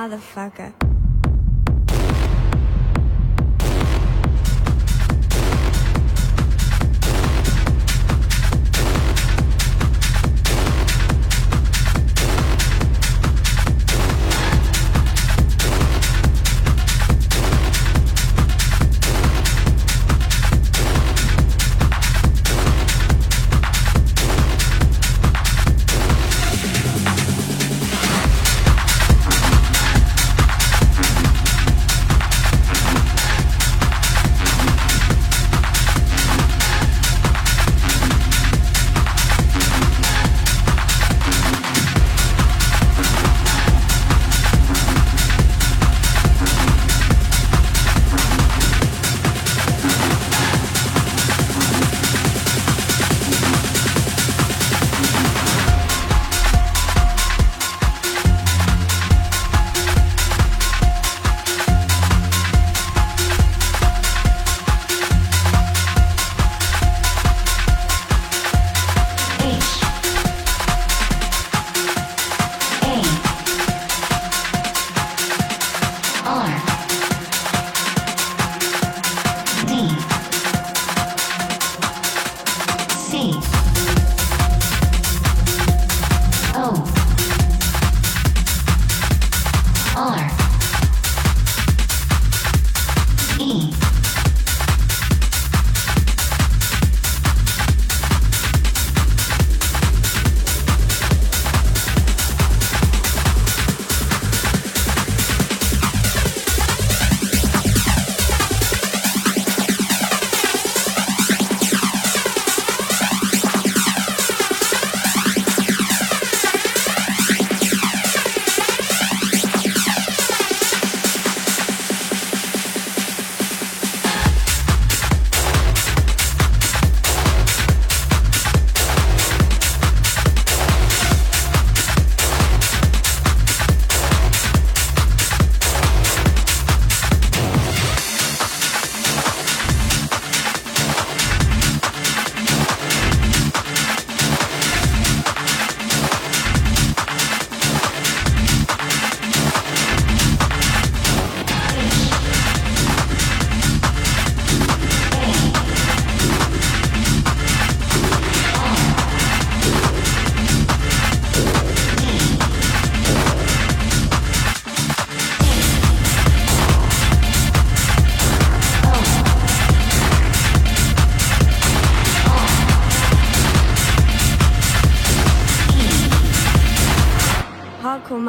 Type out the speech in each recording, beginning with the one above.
motherfucker.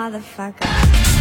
Motherfucker.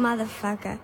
Motherfucker.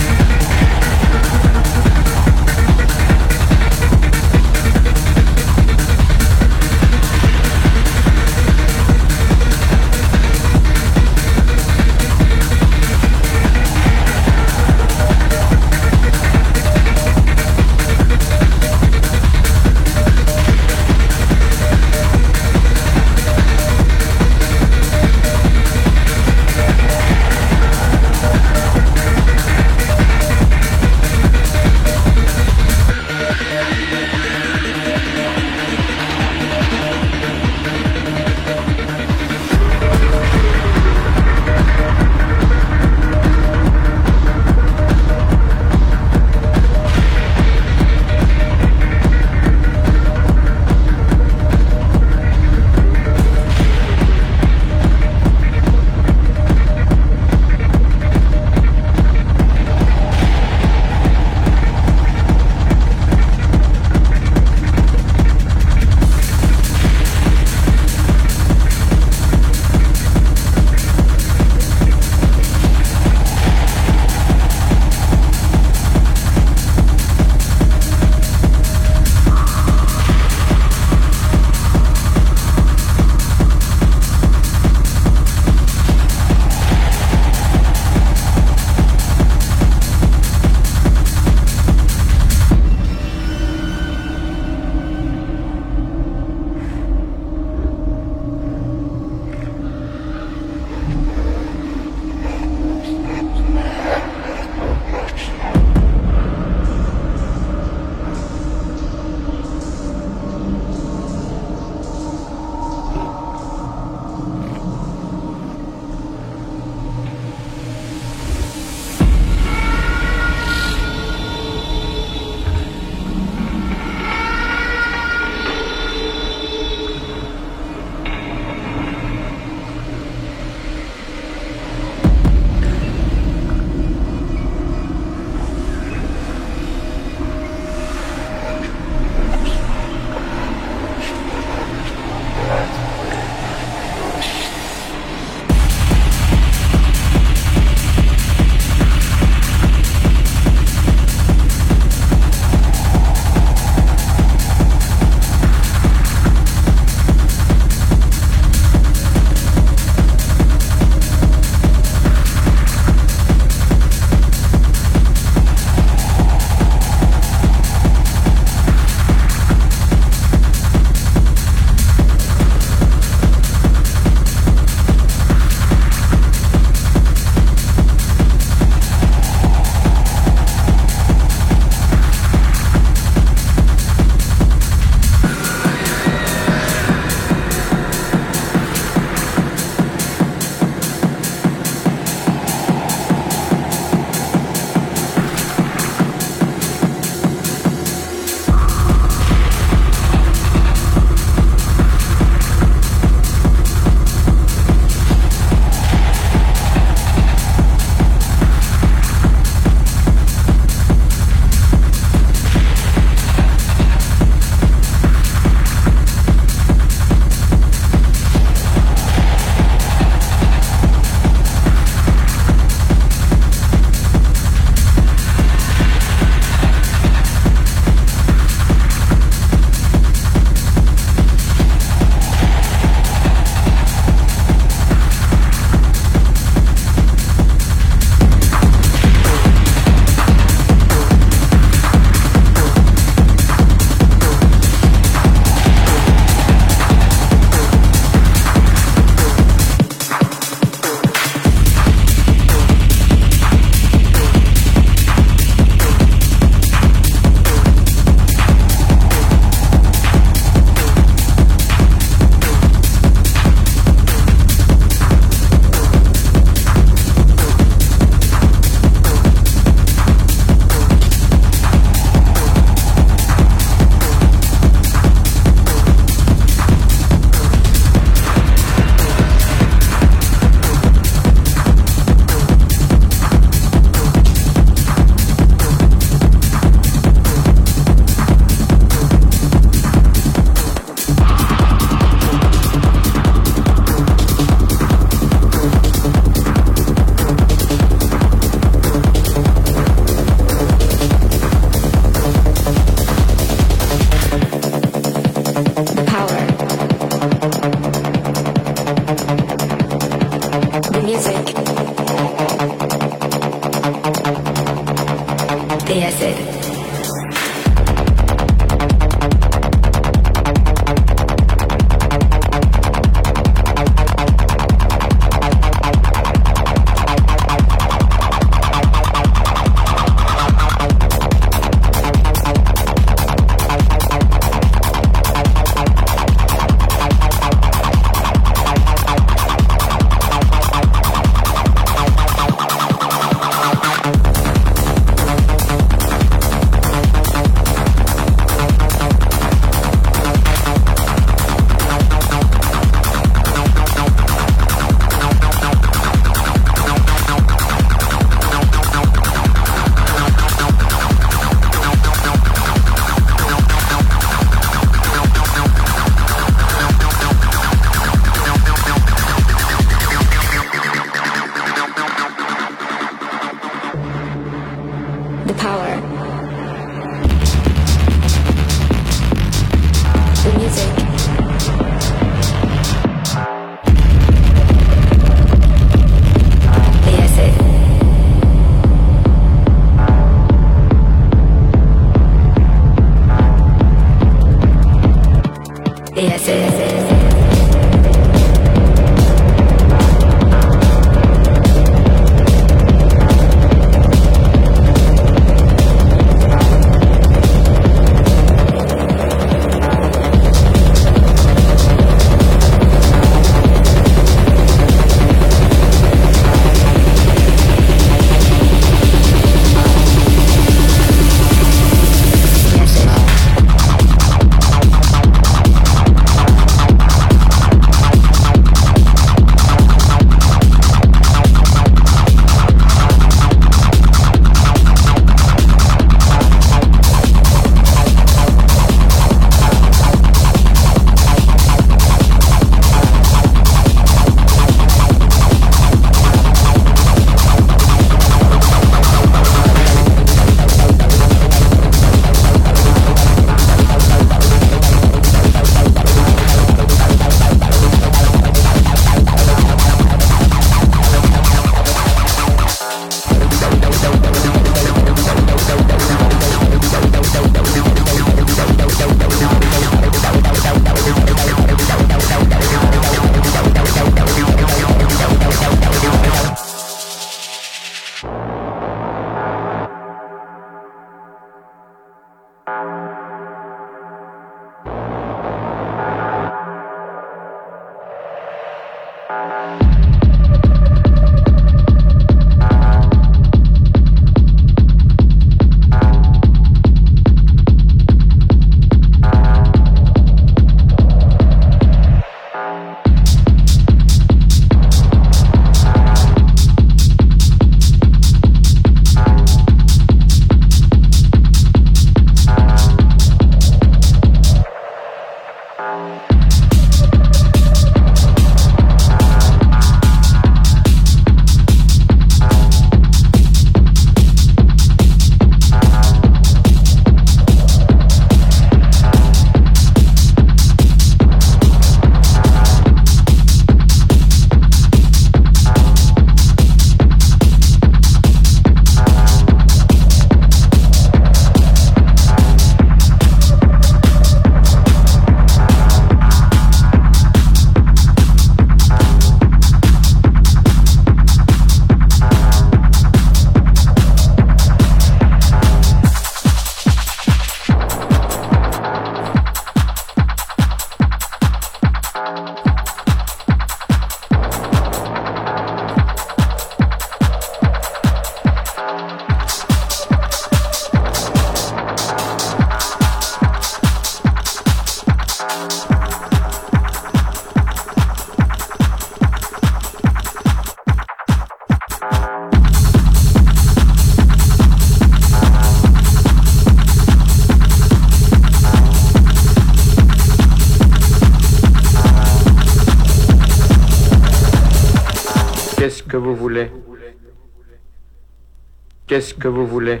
Qu'est-ce que vous voulez?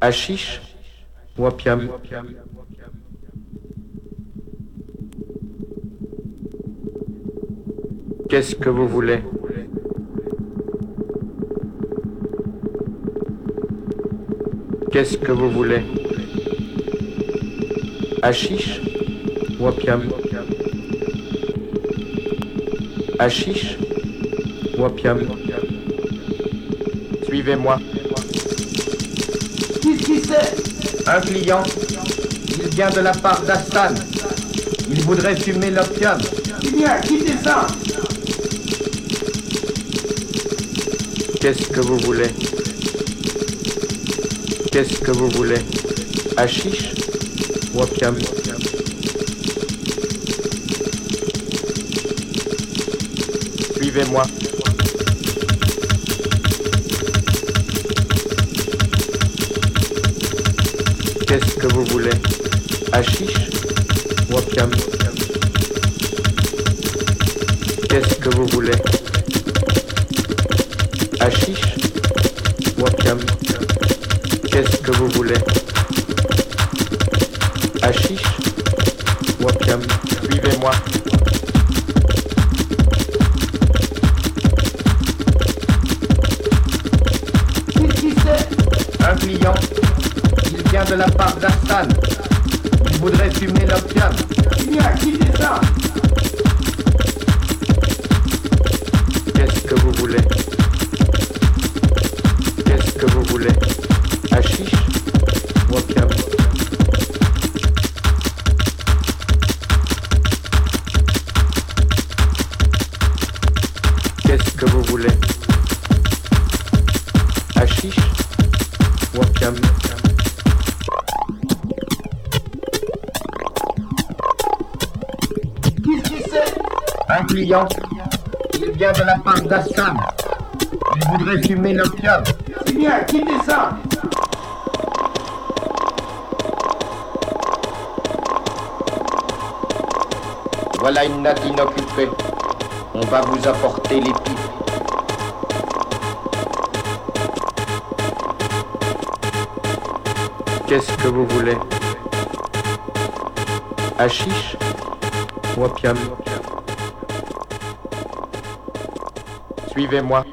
Hachiche ou opium? Qu'est-ce que vous voulez? Qu'est-ce que vous voulez? Hachiche ou opium? Hachiche Suivez-moi. Un client. Il vient de la part d'Astan. Il voudrait fumer l'opium. Bien, quittez ça Qu'est-ce que vous voulez? Qu'est-ce que vous voulez? Achiche ou opium? Suivez-moi. Que vous voulez. Achiche ou Il vient de la part d'Astan. Il voudrait fumer l'opium. Eh bien, quittez ça Voilà une natte inoccupée. On va vous apporter les pipes. Qu'est-ce que vous voulez? Achiche ou opium Suivez-moi.